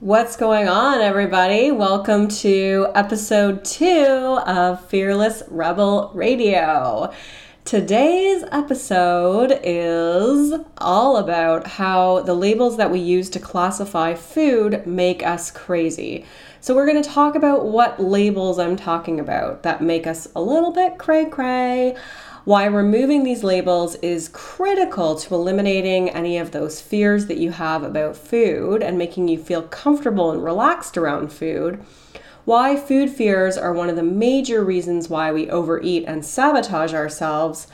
What's going on, everybody? Welcome to episode two of Fearless Rebel Radio. Today's episode is all about how the labels that we use to classify food make us crazy. So, we're going to talk about what labels I'm talking about that make us a little bit cray cray why removing these labels is critical to eliminating any of those fears that you have about food and making you feel comfortable and relaxed around food. Why food fears are one of the major reasons why we overeat and sabotage ourselves,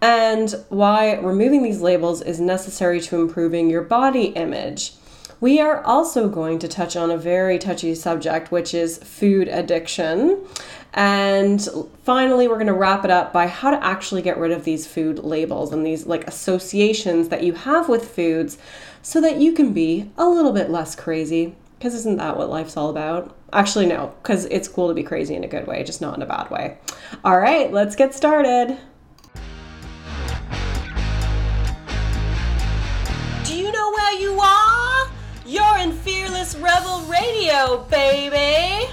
and why removing these labels is necessary to improving your body image. We are also going to touch on a very touchy subject, which is food addiction. And finally, we're going to wrap it up by how to actually get rid of these food labels and these like associations that you have with foods so that you can be a little bit less crazy. Because isn't that what life's all about? Actually, no, because it's cool to be crazy in a good way, just not in a bad way. All right, let's get started. Do you know where you are? You're in Fearless Rebel Radio, baby!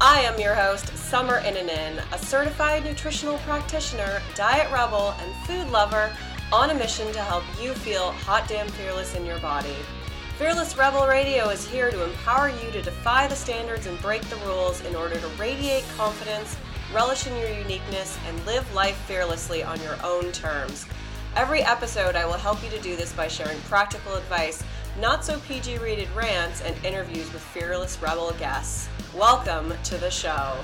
I am your host, Summer Innanen, a certified nutritional practitioner, diet rebel, and food lover on a mission to help you feel hot damn fearless in your body. Fearless Rebel Radio is here to empower you to defy the standards and break the rules in order to radiate confidence, relish in your uniqueness, and live life fearlessly on your own terms. Every episode, I will help you to do this by sharing practical advice not so PG rated rants, and interviews with fearless rebel guests. Welcome to the show.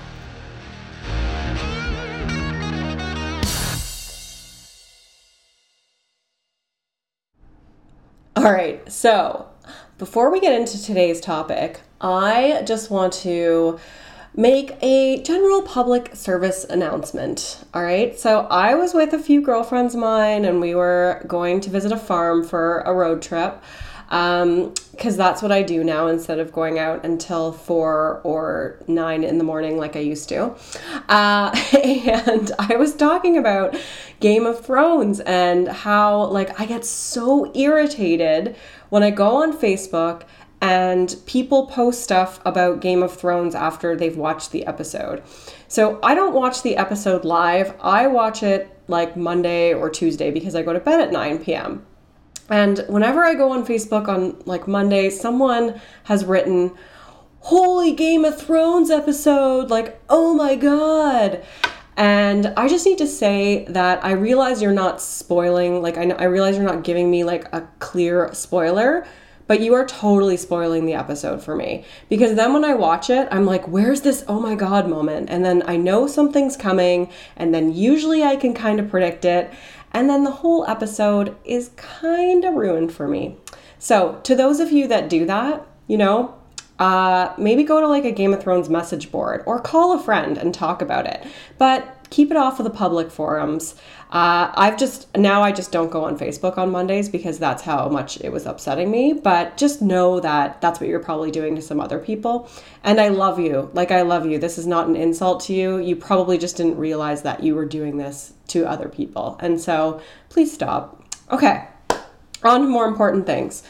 All right, so before we get into today's topic, I just want to make a general public service announcement. All right, so I was with a few girlfriends of mine and we were going to visit a farm for a road trip because um, that's what I do now instead of going out until four or nine in the morning like I used to. Uh, and I was talking about Game of Thrones and how like I get so irritated when I go on Facebook and people post stuff about Game of Thrones after they've watched the episode. So I don't watch the episode live. I watch it like Monday or Tuesday because I go to bed at 9 p.m. And whenever I go on Facebook on like Monday, someone has written, Holy Game of Thrones episode! Like, oh my god! And I just need to say that I realize you're not spoiling, like, I, I realize you're not giving me like a clear spoiler, but you are totally spoiling the episode for me. Because then when I watch it, I'm like, where's this oh my god moment? And then I know something's coming, and then usually I can kind of predict it. And then the whole episode is kind of ruined for me. So, to those of you that do that, you know, uh, maybe go to like a Game of Thrones message board or call a friend and talk about it. But keep it off of the public forums. Uh, I've just now I just don't go on Facebook on Mondays because that's how much it was upsetting me. But just know that that's what you're probably doing to some other people. And I love you. Like I love you. This is not an insult to you. You probably just didn't realize that you were doing this to other people. And so please stop. Okay on to more important things.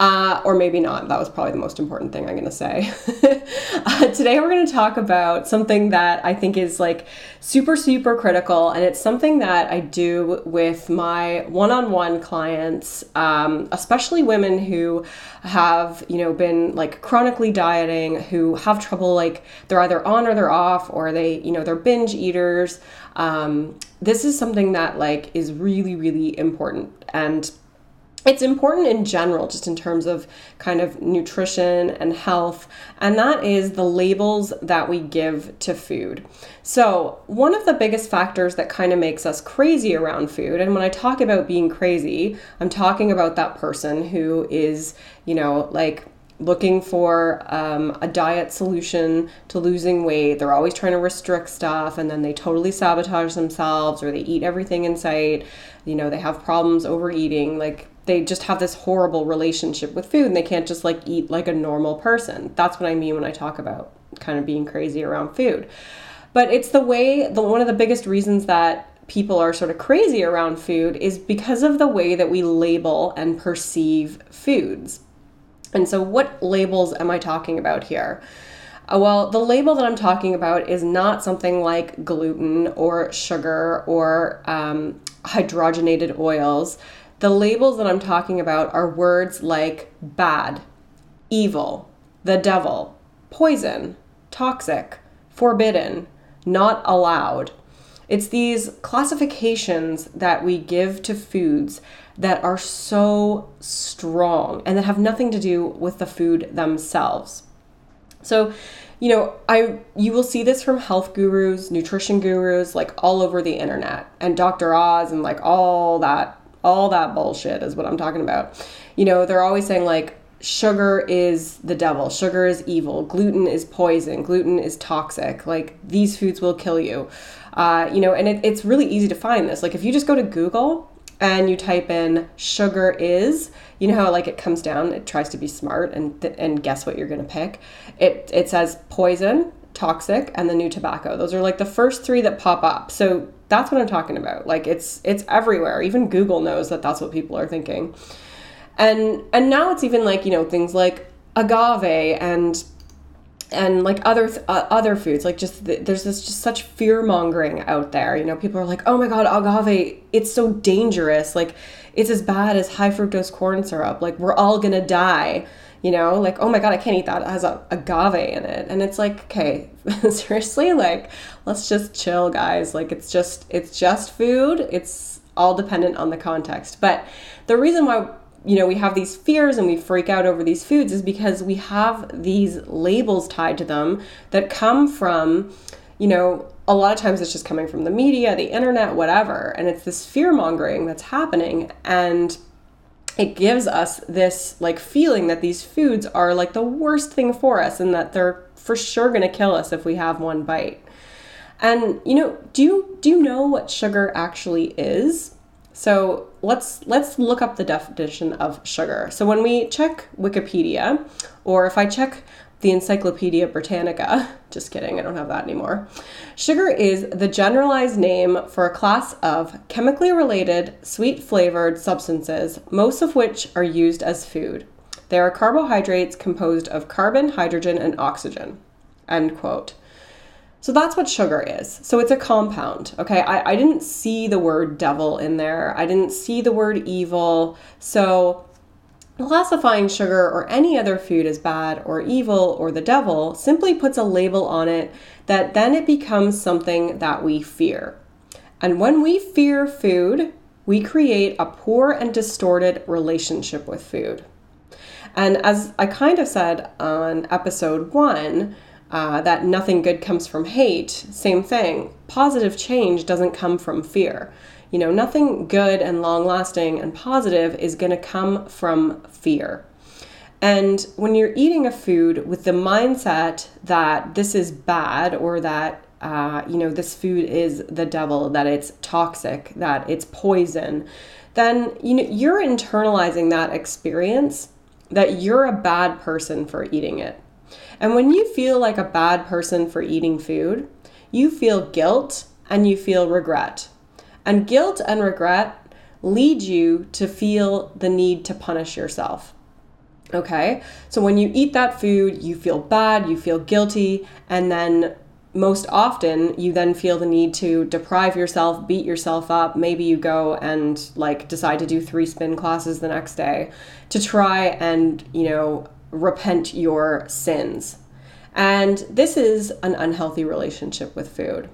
Uh, or maybe not. That was probably the most important thing I'm going to say. uh, today, we're going to talk about something that I think is like super, super critical. And it's something that I do with my one on one clients, um, especially women who have, you know, been like chronically dieting, who have trouble, like they're either on or they're off, or they, you know, they're binge eaters. Um, this is something that like is really, really important. And it's important in general, just in terms of kind of nutrition and health, and that is the labels that we give to food. So, one of the biggest factors that kind of makes us crazy around food, and when I talk about being crazy, I'm talking about that person who is, you know, like looking for um, a diet solution to losing weight. They're always trying to restrict stuff and then they totally sabotage themselves or they eat everything in sight. You know, they have problems overeating. Like, they just have this horrible relationship with food and they can't just like eat like a normal person. That's what I mean when I talk about kind of being crazy around food. But it's the way the one of the biggest reasons that people are sort of crazy around food is because of the way that we label and perceive foods. And so, what labels am I talking about here? Uh, well, the label that I'm talking about is not something like gluten or sugar or um, hydrogenated oils. The labels that I'm talking about are words like bad, evil, the devil, poison, toxic, forbidden, not allowed. It's these classifications that we give to foods that are so strong and that have nothing to do with the food themselves. So, you know, I you will see this from health gurus, nutrition gurus, like all over the internet, and Dr. Oz and like all that all that bullshit is what I'm talking about. You know, they're always saying like sugar is the devil, sugar is evil, gluten is poison, gluten is toxic. Like these foods will kill you. Uh, you know, and it, it's really easy to find this. Like if you just go to Google and you type in sugar is, you know how like it comes down, it tries to be smart and th- and guess what you're to pick. It it says poison, toxic and the new tobacco. Those are like the first 3 that pop up. So that's what I'm talking about. Like it's it's everywhere. Even Google knows that that's what people are thinking. And and now it's even like, you know, things like agave and and like other uh, other foods like just the, there's this just such fear mongering out there you know people are like oh my god agave it's so dangerous like it's as bad as high fructose corn syrup like we're all gonna die you know like oh my god i can't eat that. It has a agave in it. And it's like okay seriously like let's just chill guys. Like it's just it's just food. It's all dependent on the context. But the reason why you know, we have these fears and we freak out over these foods is because we have these labels tied to them that come from, you know, a lot of times it's just coming from the media, the internet, whatever. And it's this fear mongering that's happening. And it gives us this like feeling that these foods are like the worst thing for us and that they're for sure going to kill us if we have one bite. And you know, do you do you know what sugar actually is? So let's let's look up the definition of sugar. So when we check Wikipedia, or if I check the Encyclopedia Britannica, just kidding, I don't have that anymore. Sugar is the generalized name for a class of chemically related, sweet flavored substances, most of which are used as food. They are carbohydrates composed of carbon, hydrogen, and oxygen. End quote. So that's what sugar is. So it's a compound. Okay. I, I didn't see the word devil in there, I didn't see the word evil. So classifying sugar or any other food as bad or evil or the devil simply puts a label on it that then it becomes something that we fear. And when we fear food, we create a poor and distorted relationship with food. And as I kind of said on episode one, uh, that nothing good comes from hate, same thing. Positive change doesn't come from fear. You know, nothing good and long lasting and positive is going to come from fear. And when you're eating a food with the mindset that this is bad or that, uh, you know, this food is the devil, that it's toxic, that it's poison, then, you know, you're internalizing that experience that you're a bad person for eating it. And when you feel like a bad person for eating food, you feel guilt and you feel regret. And guilt and regret lead you to feel the need to punish yourself. Okay? So when you eat that food, you feel bad, you feel guilty, and then most often you then feel the need to deprive yourself, beat yourself up. Maybe you go and like decide to do three spin classes the next day to try and, you know, repent your sins. And this is an unhealthy relationship with food.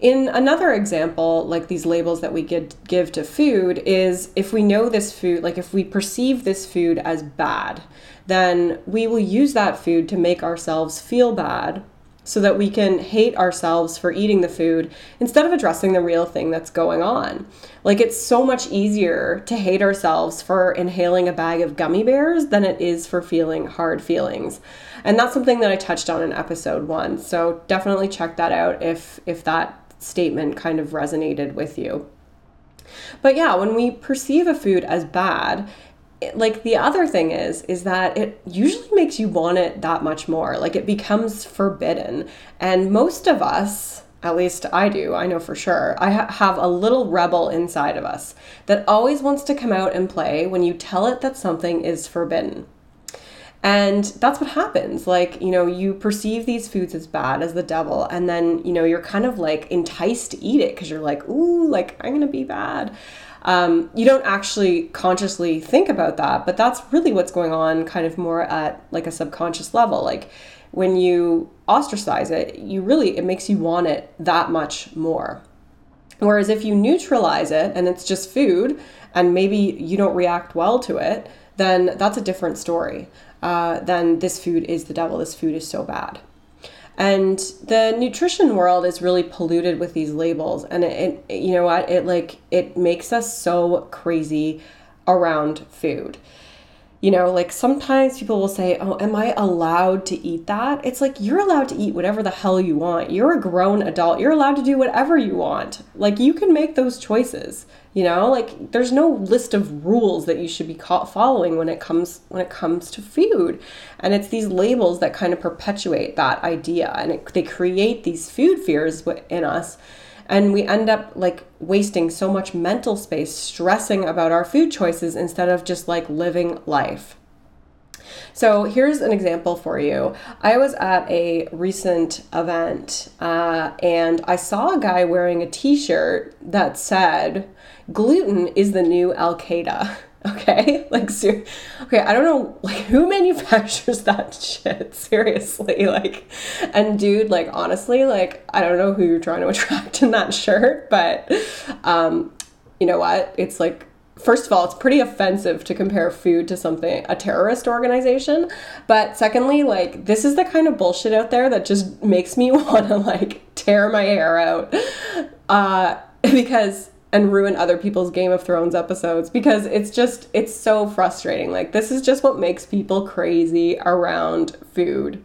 In another example, like these labels that we give, to food, is if we know this food, like if we perceive this food as bad, then we will use that food to make ourselves feel bad so that we can hate ourselves for eating the food instead of addressing the real thing that's going on. Like, it's so much easier to hate ourselves for inhaling a bag of gummy bears than it is for feeling hard feelings. And that's something that I touched on in episode one. So, definitely check that out if, if that statement kind of resonated with you. But yeah, when we perceive a food as bad, like the other thing is is that it usually makes you want it that much more like it becomes forbidden and most of us at least I do, I know for sure. I ha- have a little rebel inside of us that always wants to come out and play when you tell it that something is forbidden. And that's what happens. Like, you know, you perceive these foods as bad, as the devil, and then, you know, you're kind of like enticed to eat it because you're like, ooh, like, I'm going to be bad. Um, you don't actually consciously think about that, but that's really what's going on kind of more at like a subconscious level. Like, when you ostracize it, you really, it makes you want it that much more. Whereas if you neutralize it and it's just food and maybe you don't react well to it, then that's a different story. Uh, then this food is the devil, this food is so bad. And the nutrition world is really polluted with these labels. And it, it you know what? It like, it makes us so crazy around food you know, like sometimes people will say, Oh, am I allowed to eat that? It's like you're allowed to eat whatever the hell you want. You're a grown adult. You're allowed to do whatever you want. Like you can make those choices. You know, like there's no list of rules that you should be following when it comes when it comes to food. And it's these labels that kind of perpetuate that idea and it, they create these food fears in us and we end up like wasting so much mental space stressing about our food choices instead of just like living life. So here's an example for you. I was at a recent event uh, and I saw a guy wearing a t shirt that said, Gluten is the new Al Qaeda. Okay, like ser- okay, I don't know like who manufactures that shit seriously, like, and dude, like honestly, like I don't know who you're trying to attract in that shirt, but um, you know what? It's like first of all, it's pretty offensive to compare food to something a terrorist organization, but secondly, like this is the kind of bullshit out there that just makes me want to like tear my hair out, uh, because and ruin other people's Game of Thrones episodes because it's just it's so frustrating. Like this is just what makes people crazy around food.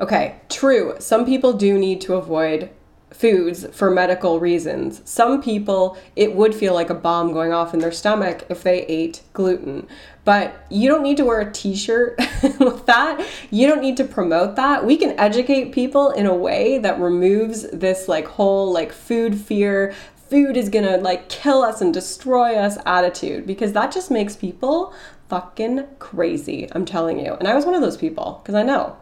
Okay, true. Some people do need to avoid foods for medical reasons. Some people, it would feel like a bomb going off in their stomach if they ate gluten. But you don't need to wear a t shirt with that. You don't need to promote that. We can educate people in a way that removes this like whole like food fear, food is gonna like kill us and destroy us attitude because that just makes people fucking crazy. I'm telling you. And I was one of those people because I know.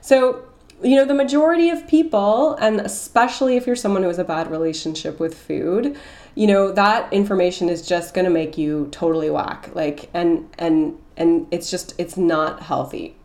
So, you know, the majority of people, and especially if you're someone who has a bad relationship with food, you know, that information is just gonna make you totally whack. Like, and, and, and it's just, it's not healthy.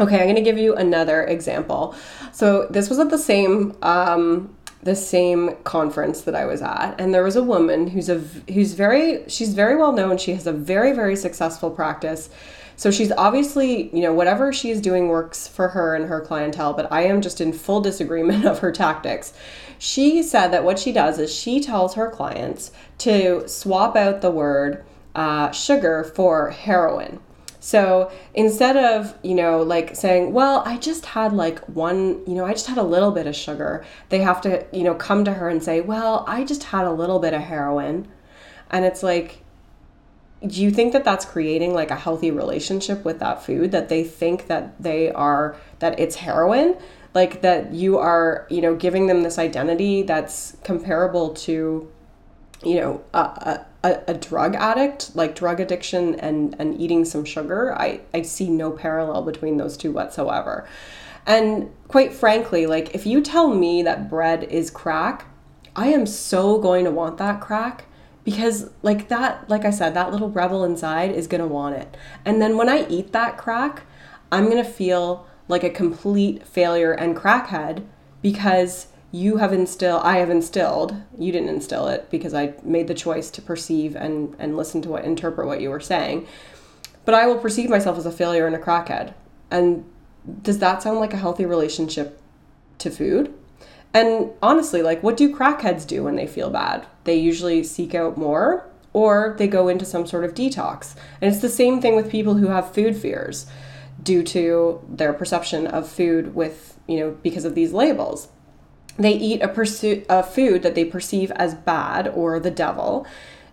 Okay, I'm gonna give you another example. So, this was at the same, um, the same conference that I was at, and there was a woman who's a who's very she's very well known. She has a very very successful practice. So she's obviously, you know, whatever she's doing works for her and her clientele, but I am just in full disagreement of her tactics. She said that what she does is she tells her clients to swap out the word uh, sugar for heroin. So instead of, you know, like saying, well, I just had like one, you know, I just had a little bit of sugar, they have to, you know, come to her and say, well, I just had a little bit of heroin. And it's like, do you think that that's creating like a healthy relationship with that food that they think that they are, that it's heroin? Like that you are, you know, giving them this identity that's comparable to, you know, a, a a, drug addict, like drug addiction and, and eating some sugar, I, I see no parallel between those two whatsoever. And quite frankly, like if you tell me that bread is crack, I am so going to want that crack because like that like I said, that little rebel inside is going to want it. And then when I eat that crack, I'm going to feel like a complete failure and crackhead because you have instilled i have instilled you didn't instill it because i made the choice to perceive and and listen to what interpret what you were saying. But i will perceive myself as a failure and a crackhead. And does that sound like a healthy relationship to food? And honestly like what do crackheads do when they feel bad they usually seek out more or they go into some sort of detox. And it's the same thing with people who have food fears due to their perception of food with you know because of these labels. They eat a pursuit a food that they perceive as bad or the devil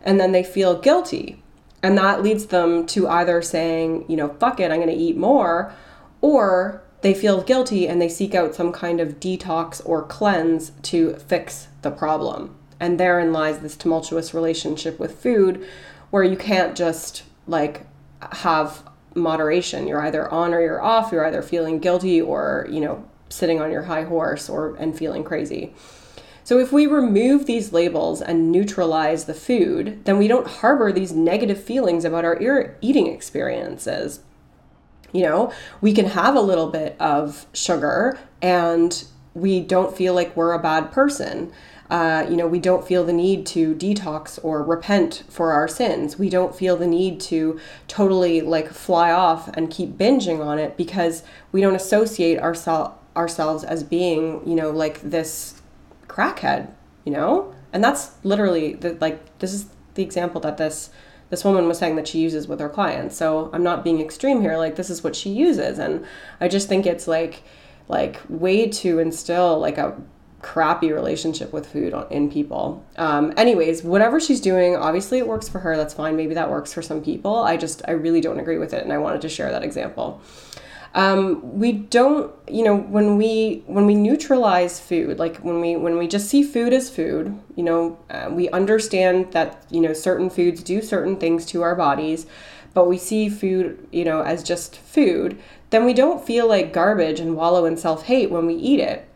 and then they feel guilty. And that leads them to either saying you know fuck it i'm going to eat more or they feel guilty and they seek out some kind of detox or cleanse to fix the problem and therein lies this tumultuous relationship with food where you can't just like have moderation. You're either on or you're off. You're either feeling guilty or, you know, sitting on your high horse or and feeling crazy. So if we remove these labels and neutralize the food, then we don't harbor these negative feelings about our eating experiences. You know, we can have a little bit of sugar and we don't feel like we're a bad person. Uh, you know, we don't feel the need to detox or repent for our sins. We don't feel the need to totally like fly off and keep binging on it because we don't associate ourselves ourselves as being, you know, like this crackhead, you know? And that's literally the like this is the example that this this woman was saying that she uses with her clients. So I'm not being extreme here, like this is what she uses and I just think it's like like way to instill like a crappy relationship with food in people. Um, anyways, whatever she's doing, obviously it works for her. That's fine. Maybe that works for some people. I just, I really don't agree with it. And I wanted to share that example. Um, we don't, you know, when we when we neutralize food, like when we when we just see food as food, you know, uh, we understand that you know certain foods do certain things to our bodies, but we see food, you know, as just food. Then we don't feel like garbage and wallow in self hate when we eat it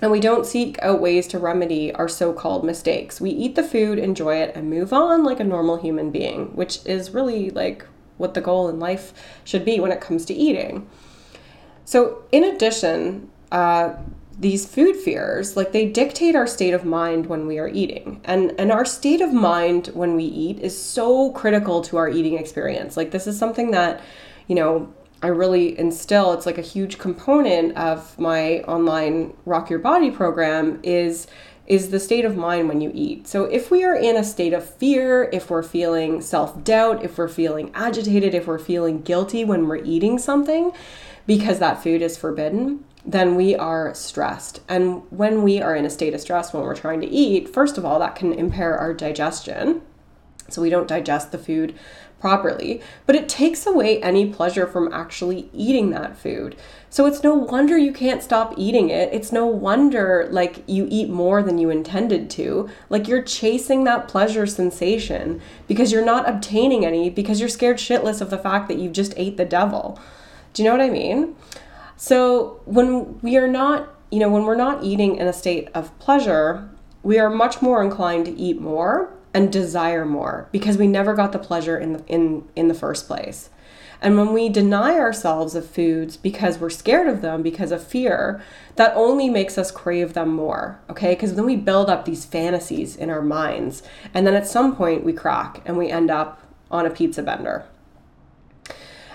and we don't seek out ways to remedy our so called mistakes. We eat the food, enjoy it, and move on like a normal human being, which is really like what the goal in life should be when it comes to eating. So, in addition, uh, these food fears like they dictate our state of mind when we are eating and and our state of mind when we eat is so critical to our eating experience like this is something that you know I really instill, it's like a huge component of my online Rock Your Body program is is the state of mind when you eat. So if we are in a state of fear, if we're feeling self-doubt, if we're feeling agitated, if we're feeling guilty when we're eating something because that food is forbidden, then we are stressed. And when we are in a state of stress when we're trying to eat, first of all, that can impair our digestion. So we don't digest the food properly, but it takes away any pleasure from actually eating that food. So it's no wonder you can't stop eating it. It's no wonder like you eat more than you intended to. Like you're chasing that pleasure sensation because you're not obtaining any because you're scared shitless of the fact that you just ate the devil. Do you know what I mean? So when we are not, you know, when we're not eating in a state of pleasure, we are much more inclined to eat more and desire more because we never got the pleasure in the in in the first place. And when we deny ourselves of foods because we're scared of them because of fear, that only makes us crave them more, okay? Because then we build up these fantasies in our minds. And then at some point we crack and we end up on a pizza bender.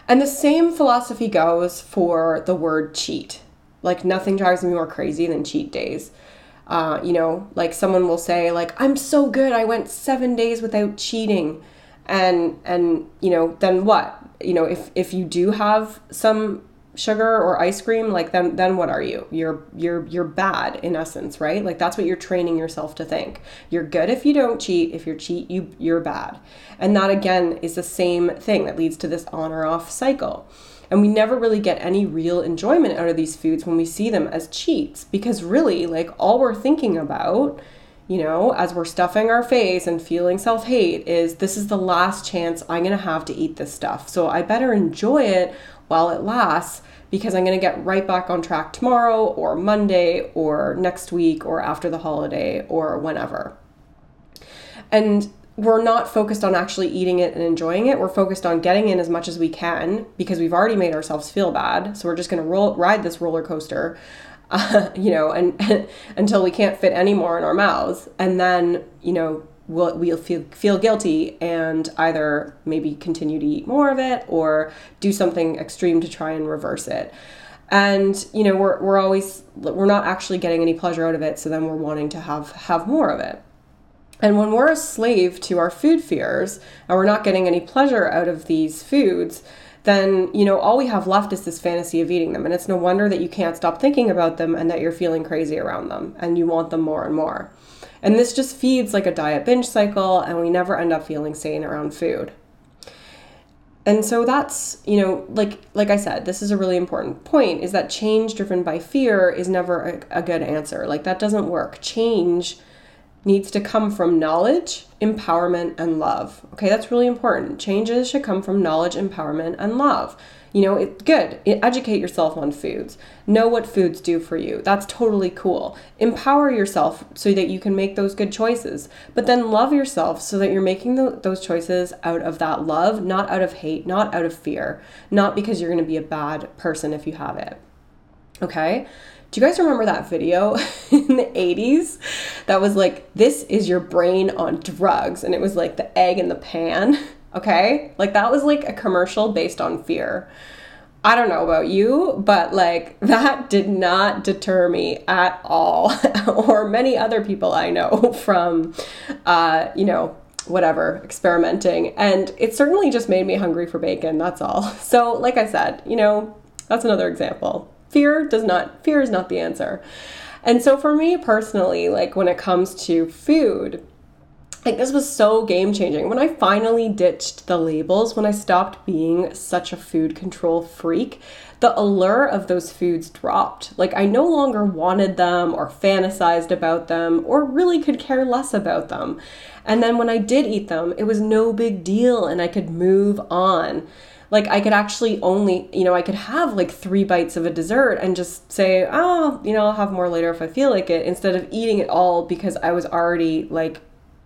And the same philosophy goes for the word cheat. Like nothing drives me more crazy than cheat days. Uh, you know, like someone will say, like, I'm so good, I went seven days without cheating. And and you know, then what? You know, if if you do have some sugar or ice cream, like then then what are you? You're you're you're bad in essence, right? Like that's what you're training yourself to think. You're good if you don't cheat. If you cheat, you you're bad. And that again is the same thing that leads to this on or off cycle. And we never really get any real enjoyment out of these foods when we see them as cheats because really, like, all we're thinking about, you know, as we're stuffing our face and feeling self hate is this is the last chance I'm to have to eat this stuff. So I better enjoy it while it lasts because I'm going to get right back on track tomorrow or Monday or next week or after the holiday or whenever. And we're not focused on actually eating it and enjoying it. We're focused on getting in as much as we can because we've already made ourselves feel bad. So we're just going to ride this roller coaster, uh, you know, and until we can't fit any more in our mouths, and then you know we'll we'll feel feel guilty and either maybe continue to eat more of it or do something extreme to try and reverse it. And you know we're we're always we're not actually getting any pleasure out of it, so then we're wanting to have have more of it. And when we're a slave to our food fears and we're not getting any pleasure out of these foods, then you know all we have left is this fantasy of eating them and it's no wonder that you can't stop thinking about them and that you're feeling crazy around them and you want them more and more. And this just feeds like a diet binge cycle and we never end up feeling sane around food. And so that's, you know, like like I said, this is a really important point is that change driven by fear is never a, a good answer. Like that doesn't work. Change needs to come from knowledge, empowerment, and love. Okay, that's really important. Changes should come from knowledge, empowerment, and love. You know, it's good. Educate yourself on foods. Know what foods do for you. That's totally cool. Empower yourself so that you can make those good choices. But then love yourself so that you're making the, those choices out of that love, not out of hate, not out of fear, not because you're going to be a bad person if you have it. Okay? Do you guys remember that video in the 80s that was like, this is your brain on drugs? And it was like the egg in the pan. Okay? Like that was like a commercial based on fear. I don't know about you, but like that did not deter me at all, or many other people I know from, uh, you know, whatever, experimenting. And it certainly just made me hungry for bacon, that's all. So, like I said, you know, that's another example. Fear does not, fear is not the answer. And so, for me personally, like when it comes to food, like this was so game changing. When i finally ditched the labels when i stopped being such a food control freak the allure of those foods dropped. Like i no longer wanted them or fantasized about them or really could care less about them. And then when i did eat them it was no big deal and i could move on like I could actually only, you know, I could have like three bites of a dessert and just say, oh, you know, I'll have more later if I feel like it, instead of eating it all because I was already like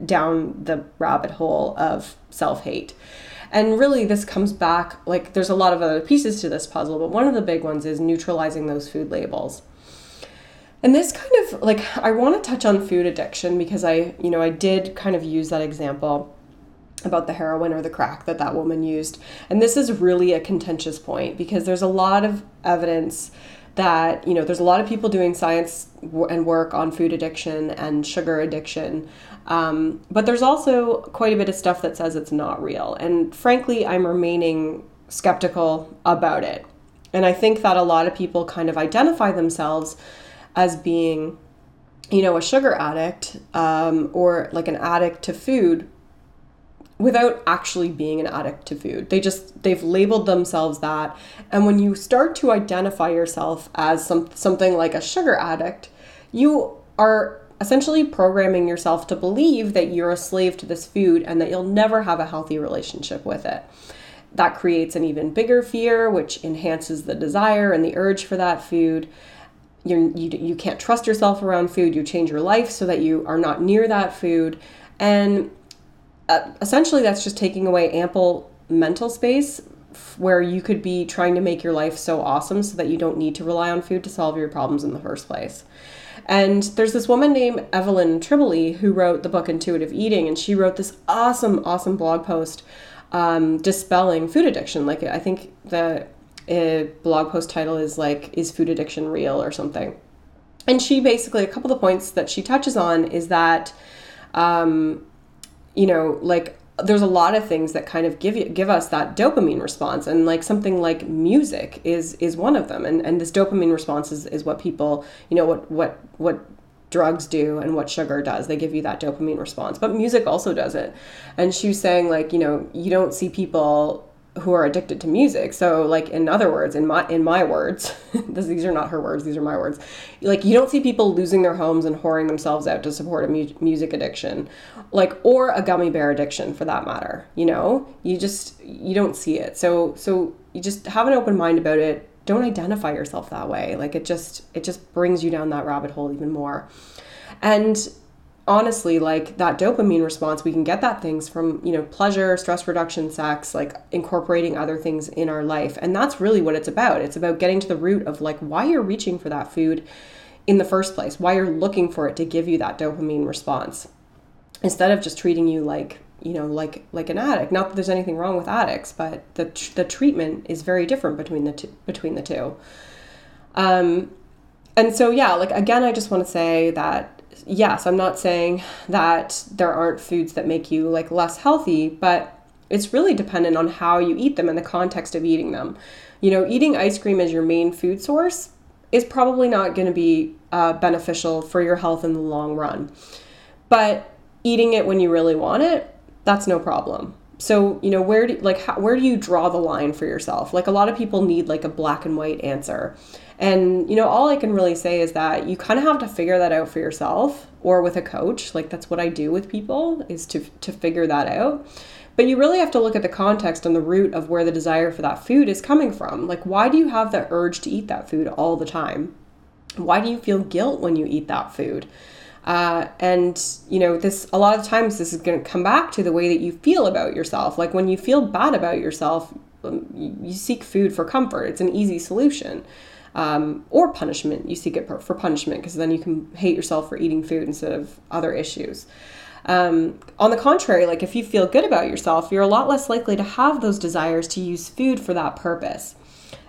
down the rabbit hole of self hate. And really, this comes back like there's a lot of other pieces to this puzzle, but one of the big ones is neutralizing those food labels. And this kind of like, I want to touch on food addiction because I, you know, I did kind of use that example about the heroin or the crack that that woman used. And this is really a contentious point because there's a lot of evidence that you know there's a lot of people doing science and work on food addiction and sugar addiction. Um, but there's also quite a bit of stuff that says it's not real. And frankly i'm remaining skeptical about it. And i think that a lot of people kind of identify themselves as being you know a sugar addict um, or like an addict to food without actually being an addict to food. They just they've labeled themselves that. And when you start to identify yourself as some something like a sugar addict, you are essentially programming yourself to believe that you're a slave to this food and that you'll never have a healthy relationship with it. That creates an even bigger fear, which enhances the desire and the urge for that food. You're, you, you can't trust yourself around food. You change your life so that you are not near that food. And uh, essentially that's just taking away ample mental space where you could be trying to make your life so awesome so that you don't need to rely on food to solve your problems in the first place. And there's this woman named Evelyn Tribole who wrote the book Intuitive Eating, and she wrote this awesome, awesome blog post um, dispelling food addiction. Like, I think the uh, blog post title is like, Is Food Addiction Real or something? And she basically, a couple of the points that she touches on is that um, you know, like there's a lot of things that kind of give you give us that dopamine response and like something like music is is one of them and and this dopamine response is, is what people you know what what what drugs do and what sugar does. They give you that dopamine response but music also does it. And she was saying like you know you don't see people who are addicted to music. So like in other words, in my in my words, this, these are not her words, these are my words. Like you don't see people losing their homes and whoring themselves out to support a mu- music addiction, like or a gummy bear addiction for that matter. You know, you just you don't see it. So so you just have an open mind about it. Don't identify yourself that way. Like it just it just brings you down that rabbit hole even more. And honestly like that dopamine response we can get that things from you know pleasure stress reduction sex like incorporating other things in our life. And that's really what it's about. It's about getting to the root of like why you're reaching for that food in the first place why you're looking for it to give you that dopamine response instead of just treating you like you know like like an addict. Not that there's anything wrong with addicts but the the treatment is very different between the two between the two. Um and so yeah like again i just want to say that yes, I'm not saying that there aren't foods that make you like less healthy, but it's really dependent on how you eat them and the context of eating them. You know, eating ice cream as your main food source is probably not going to be uh, beneficial for your health in the long run. But eating it when you really want it, that's no problem. so you know where do like how, where do you draw the line for yourself like a lot of people need like a black and white answer and you know all i can really say is that you kind of have to figure that out for yourself or with a coach. Like that's what i do with people is to to figure that out. But you really have to look at the context and the root of where the desire for that food is coming from. Like why do you have the urge to eat that food all the time? Why do you feel guilt when you eat that food? Uh, and you know this a lot of times this is going to come back to the way that you feel about yourself. Like when you feel bad about yourself um, you, you seek food for comfort. It's an easy solution um, or punishment. You seek it for punishment because then you can hate yourself for eating food instead of other issues. Um, on the contrary like if you feel good about yourself you're a lot less likely to have those desires to use food for that purpose.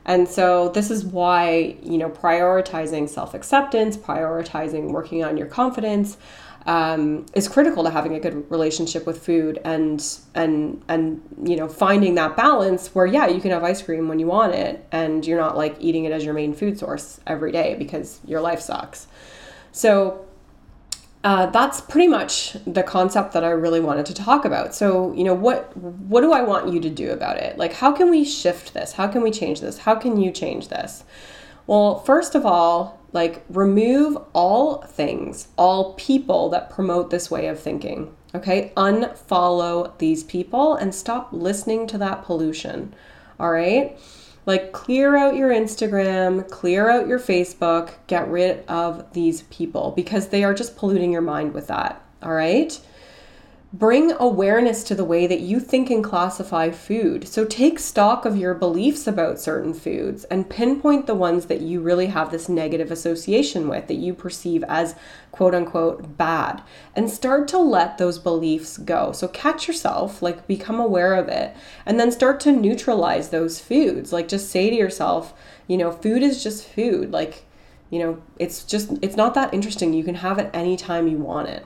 And so this is why, you know, prioritizing self-acceptance, prioritizing working on your confidence um, is critical to having a good relationship with food and and and you know finding that balance where yeah you can have ice cream when you want it and you're not like eating it as your main food source every day because your life sucks. So uh, that's pretty much the concept that I really wanted to talk about. So, you know, what what do I want you to do about it? Like, how can we shift this? How can we change this? How can you change this? Well, first of all, like remove all things, all people that promote this way of thinking. Okay, unfollow these people and stop listening to that pollution. All right. Like, clear out your Instagram, clear out your Facebook, get rid of these people because they are just polluting your mind with that. All right. Bring awareness to the way that you think and classify food. So take stock of your beliefs about certain foods and pinpoint the ones that you really have this negative association with, that you perceive as quote unquote bad, and start to let those beliefs go. So catch yourself, like become aware of it, and then start to neutralize those foods. Like just say to yourself, you know, food is just food. Like, you know, it's just, it's not that interesting. You can have it anytime you want it.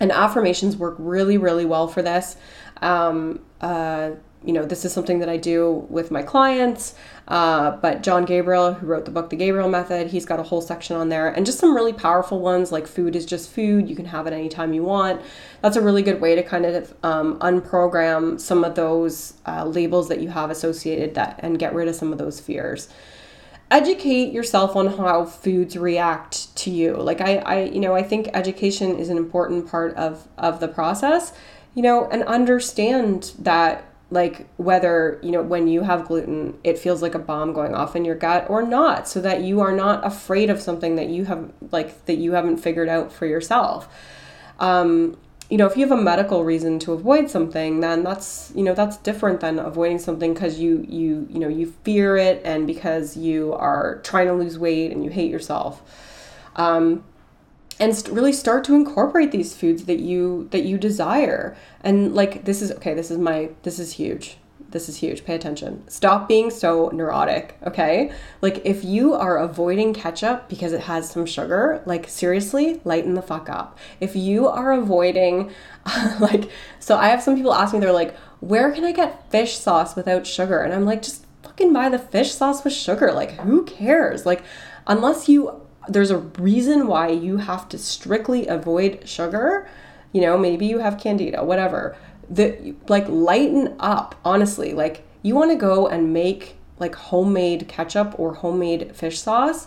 And affirmations work really, really well for this. Um, uh, you know, this is something that I do with my clients. Uh, but Jon Gabriel, who wrote the book The Gabriel Method, he's got a whole section on there and just some really powerful ones like food is just food. You can have it anytime you want. That's a really good way to kind of um, unprogram some of those uh, labels that you have associated that and get rid of some of those fears educate yourself on how foods react to you. Like i i you know i think education is an important part of of the process you know and understand that like whether you know when you have gluten it feels like a bomb going off in your gut or not so that you are not afraid of something that you have like that you haven't figured out for yourself. Um you know if you have a medical reason to avoid something then that's you know that's different than avoiding something because you you you know you fear it and because you are trying to lose weight and you hate yourself. Um, and st- really start to incorporate these foods that you that you desire. And like this is okay this is my this is huge this is huge. Pay attention. Stop being so neurotic, okay? Like, if you are avoiding ketchup because it has some sugar, like, seriously, lighten the fuck up. If you are avoiding, like, so I have some people ask me, they're like, where can I get fish sauce without sugar? And I'm like, just fucking buy the fish sauce with sugar. Like, who cares? Like, unless you, there's a reason why you have to strictly avoid sugar, you know, maybe you have candida, whatever the like lighten up honestly. Like you want to go and make like homemade ketchup or homemade fish sauce.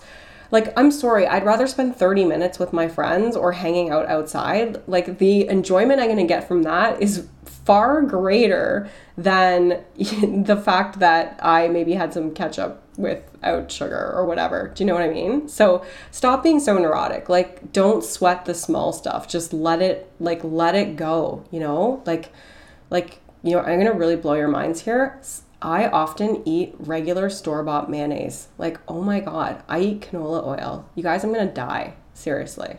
Like i'm sorry i'd rather spend 30 minutes with my friends or hanging out outside. Like the enjoyment i'm to get from that is far greater than the fact that i maybe had some ketchup without sugar or whatever. Do you know what i mean? So stop being so neurotic. Like don't sweat the small stuff. Just let it like let it go you know? Like like, you know, I'm to really blow your minds here. I often eat regular store bought mayonnaise. Like, oh my God, I eat canola oil. You guys, I'm to die. Seriously.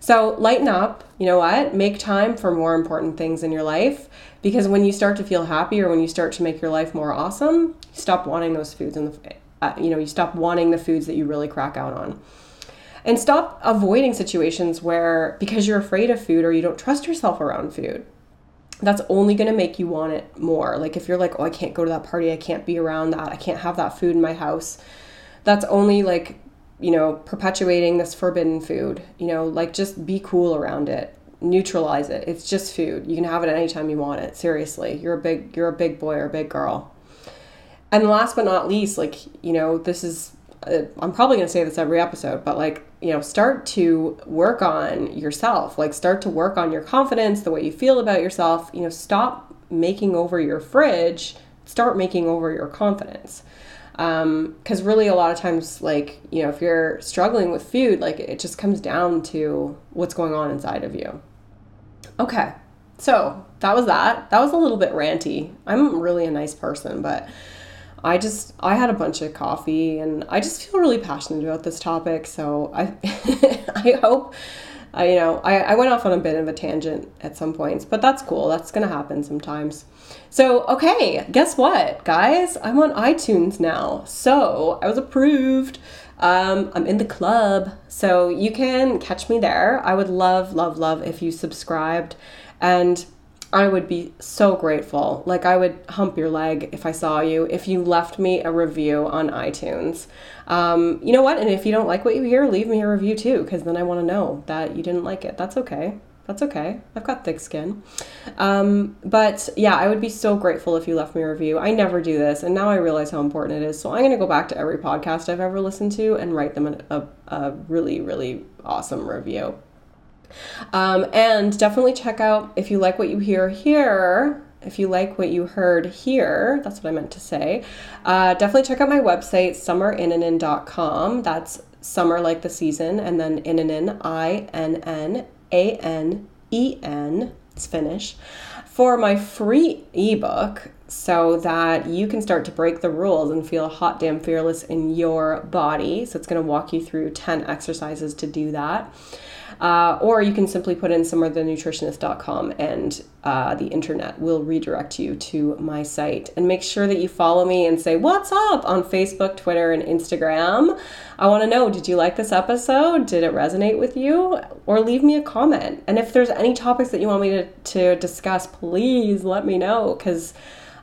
So lighten up. You know what? Make time for more important things in your life because when you start to feel happy or when you start to make your life more awesome, you stop wanting those foods and uh, you know, you stop wanting the foods that you really crack out on. And stop avoiding situations where because you're afraid of food or you don't trust yourself around food that's only going to make you want it more. Like if you're like, oh, I can't go to that party, I can't be around that, I can't have that food in my house, that's only like, you know, perpetuating this forbidden food. You know, like just be cool around it. neutralize it. It's just food. You can have it anytime you want it. Seriously. You're a big you're a big boy or a big girl. And last but not least, like, you know, this is uh, I'm probably going to say this every episode, but like, you know, start to work on yourself. Like start to work on your confidence, the way you feel about yourself. You know, stop making over your fridge, start making over your confidence because um, really a lot of times like you know if you're struggling with food like it just comes down to what's going on inside of you okay so that was that that was a little bit ranty i'm really a nice person but i just i had a bunch of coffee and i just feel really passionate about this topic so i i hope I, you know, I, I went off on a bit of a tangent at some points, but that's cool. That's to happen sometimes. So, okay, guess what, guys? I'm on iTunes now. So, I was approved. Um, I'm in the club. So, you can catch me there. I would love, love, love if you subscribed. And I would be so grateful. Like, I would hump your leg if I saw you, if you left me a review on iTunes. Um, you know what? And if you don't like what you hear, leave me a review too, because then I want to know that you didn't like it. That's okay. That's okay. I've got thick skin. Um, but yeah, I would be so grateful if you left me a review. I never do this, and now I realize how important it is. So I'm going to go back to every podcast I've ever listened to and write them a, a really, really awesome review. Um, and definitely check out if you like what you hear here. If you like what you heard here, that's what I meant to say. Uh, definitely check out my website, summerinnanen.com. That's summer like the season, and then Innanen, I N N A N E N. It's Finnish. For my free ebook, so that you can start to break the rules and feel hot damn fearless in your body. So it's going to walk you through 10 exercises to do that. Uh, or you can simply put in summerthenutritionist.com and uh, the internet will redirect you to my site. And make sure that you follow me and say, What's up on Facebook, Twitter, and Instagram. I want to know did you like this episode? Did it resonate with you? Or leave me a comment. And if there's any topics that you want me to, to discuss, please let me know because.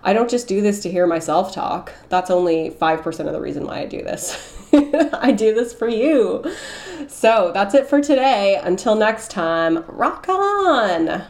I don't just do this to hear myself talk. That's only 5% of the reason why I do this. I do this for you. So that's it for today. Until next time, rock on.